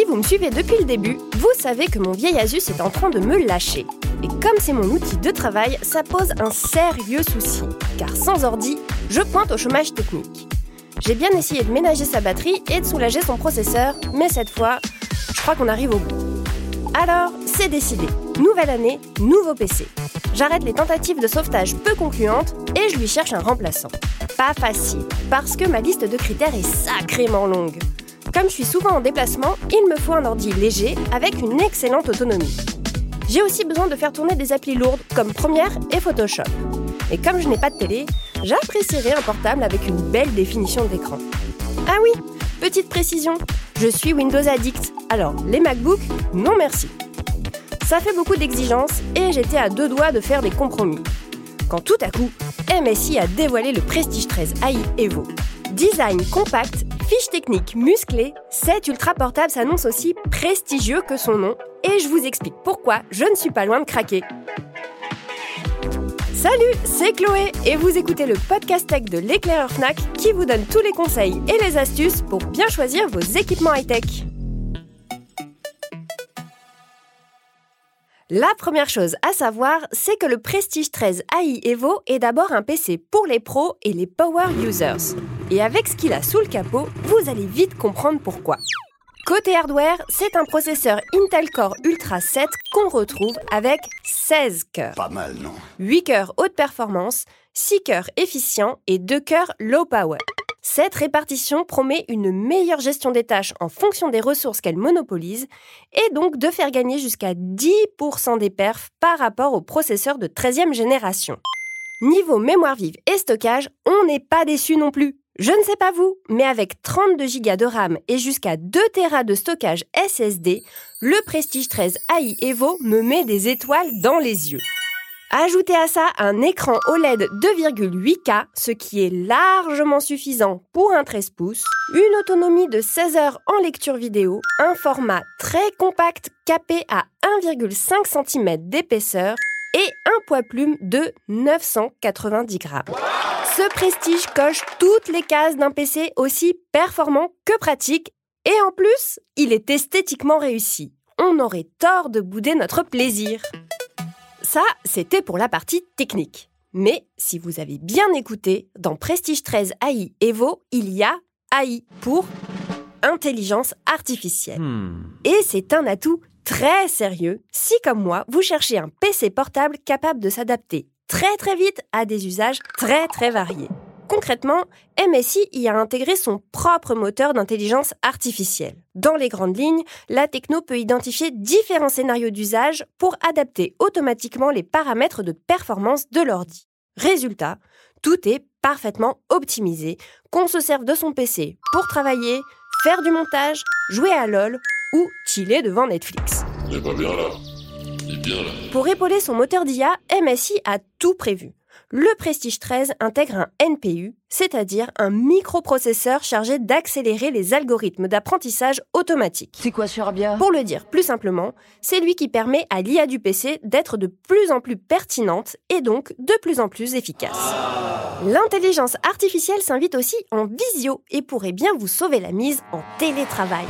Si vous me suivez depuis le début, vous savez que mon vieil Asus est en train de me lâcher. Et comme c'est mon outil de travail, ça pose un sérieux souci. Car sans ordi, je pointe au chômage technique. J'ai bien essayé de ménager sa batterie et de soulager son processeur, mais cette fois, je crois qu'on arrive au bout. Alors, c'est décidé. Nouvelle année, nouveau PC. J'arrête les tentatives de sauvetage peu concluantes et je lui cherche un remplaçant. Pas facile, parce que ma liste de critères est sacrément longue. Comme je suis souvent en déplacement, il me faut un ordi léger avec une excellente autonomie. J'ai aussi besoin de faire tourner des applis lourdes comme Premiere et Photoshop. Et comme je n'ai pas de télé, j'apprécierais un portable avec une belle définition d'écran. Ah oui, petite précision, je suis Windows addict, alors les MacBooks, non merci. Ça fait beaucoup d'exigences et j'étais à deux doigts de faire des compromis. Quand tout à coup, MSI a dévoilé le Prestige 13 AI Evo. Design compact, fiche technique musclée, cet ultra portable s'annonce aussi prestigieux que son nom et je vous explique pourquoi je ne suis pas loin de craquer. Salut, c'est Chloé et vous écoutez le podcast tech de l'éclaireur Fnac qui vous donne tous les conseils et les astuces pour bien choisir vos équipements high-tech. La première chose à savoir, c'est que le Prestige 13 AI Evo est d'abord un PC pour les pros et les power users. Et avec ce qu'il a sous le capot, vous allez vite comprendre pourquoi. Côté hardware, c'est un processeur Intel Core Ultra 7 qu'on retrouve avec 16 cœurs. Pas mal, non? 8 cœurs haute performance, 6 cœurs efficients et 2 cœurs low power. Cette répartition promet une meilleure gestion des tâches en fonction des ressources qu'elle monopolise et donc de faire gagner jusqu'à 10% des perfs par rapport au processeur de 13e génération. Niveau mémoire vive et stockage, on n'est pas déçu non plus. Je ne sais pas vous, mais avec 32 Go de RAM et jusqu'à 2 Tera de stockage SSD, le Prestige 13 AI Evo me met des étoiles dans les yeux. Ajoutez à ça un écran OLED 2,8K, ce qui est largement suffisant pour un 13 pouces, une autonomie de 16 heures en lecture vidéo, un format très compact capé à 1,5 cm d'épaisseur et un poids plume de 990 grammes. Ce prestige coche toutes les cases d'un PC aussi performant que pratique et en plus, il est esthétiquement réussi. On aurait tort de bouder notre plaisir. Ça, c'était pour la partie technique. Mais si vous avez bien écouté, dans Prestige 13 AI Evo, il y a AI pour intelligence artificielle. Et c'est un atout très sérieux si, comme moi, vous cherchez un PC portable capable de s'adapter très très vite à des usages très très variés. Concrètement, MSI y a intégré son propre moteur d'intelligence artificielle. Dans les grandes lignes, la techno peut identifier différents scénarios d'usage pour adapter automatiquement les paramètres de performance de l'ordi. Résultat, tout est parfaitement optimisé, qu'on se serve de son PC pour travailler, faire du montage, jouer à LoL ou chiller devant Netflix. pas bien là. bien là. Pour épauler son moteur d'IA, MSI a tout prévu le Prestige 13 intègre un NPU, c'est-à-dire un microprocesseur chargé d'accélérer les algorithmes d'apprentissage automatique. C'est quoi bien Pour le dire plus simplement, c'est lui qui permet à l'IA du PC d'être de plus en plus pertinente et donc de plus en plus efficace. L'intelligence artificielle s'invite aussi en visio et pourrait bien vous sauver la mise en télétravail.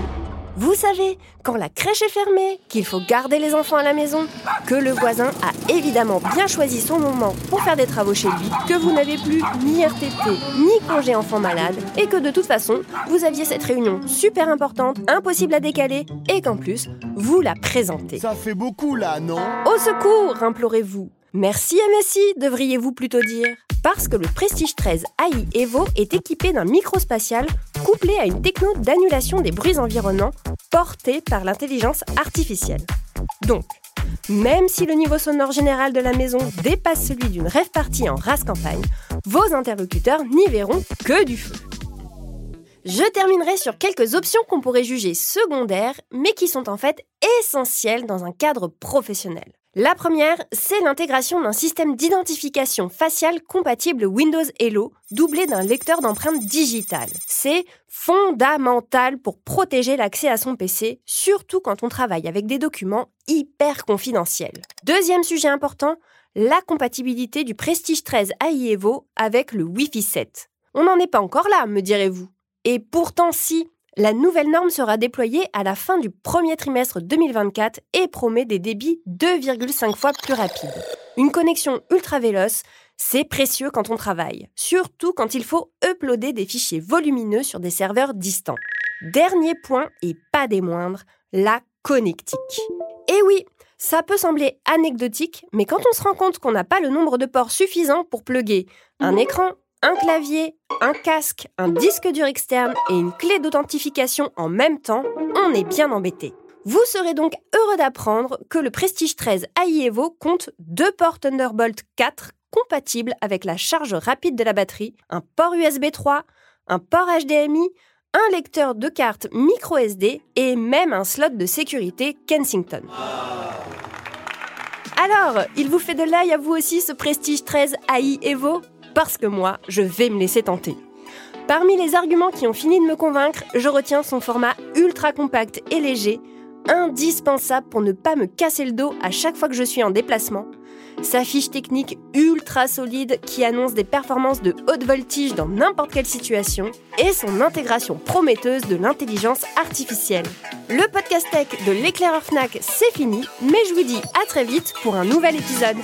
Vous savez, quand la crèche est fermée, qu'il faut garder les enfants à la maison, que le voisin a évidemment bien choisi son moment pour faire des travaux chez lui, que vous n'avez plus ni RTT ni congé enfant malade, et que de toute façon, vous aviez cette réunion super importante, impossible à décaler, et qu'en plus, vous la présentez. Ça fait beaucoup là, non? Au secours, implorez-vous. Merci MSI, devriez-vous plutôt dire. Parce que le Prestige 13 AI Evo est équipé d'un microspatial couplé à une techno d'annulation des bruits environnants portée par l'intelligence artificielle. Donc, même si le niveau sonore général de la maison dépasse celui d'une rêve partie en race campagne, vos interlocuteurs n'y verront que du feu. Je terminerai sur quelques options qu'on pourrait juger secondaires, mais qui sont en fait essentielles dans un cadre professionnel. La première, c'est l'intégration d'un système d'identification faciale compatible Windows Hello, doublé d'un lecteur d'empreintes digitales. C'est fondamental pour protéger l'accès à son PC, surtout quand on travaille avec des documents hyper confidentiels. Deuxième sujet important, la compatibilité du Prestige 13 AI Evo avec le Wi-Fi 7. On n'en est pas encore là, me direz-vous. Et pourtant si, La nouvelle norme sera déployée à la fin du premier trimestre 2024 et promet des débits 2,5 fois plus rapides. Une connexion ultra véloce, c'est précieux quand on travaille, surtout quand il faut uploader des fichiers volumineux sur des serveurs distants. Dernier point, et pas des moindres, la connectique. Et oui, ça peut sembler anecdotique, mais quand on se rend compte qu'on n'a pas le nombre de ports suffisant pour plugger un écran, un clavier, un casque, un disque dur externe et une clé d'authentification en même temps, on est bien embêté. Vous serez donc heureux d'apprendre que le Prestige 13 AI Evo compte deux ports Thunderbolt 4 compatibles avec la charge rapide de la batterie, un port USB 3, un port HDMI, un lecteur de carte micro SD et même un slot de sécurité Kensington. Alors, il vous fait de l'œil à vous aussi ce Prestige 13 AI Evo Parce que moi, je vais me laisser tenter. Parmi les arguments qui ont fini de me convaincre, je retiens son format ultra compact et léger, indispensable pour ne pas me casser le dos à chaque fois que je suis en déplacement, sa fiche technique ultra solide qui annonce des performances de haute voltige dans n'importe quelle situation, et son intégration prometteuse de l'intelligence artificielle. Le podcast tech de l'éclaireur FNAC, c'est fini, mais je vous dis à très vite pour un nouvel épisode.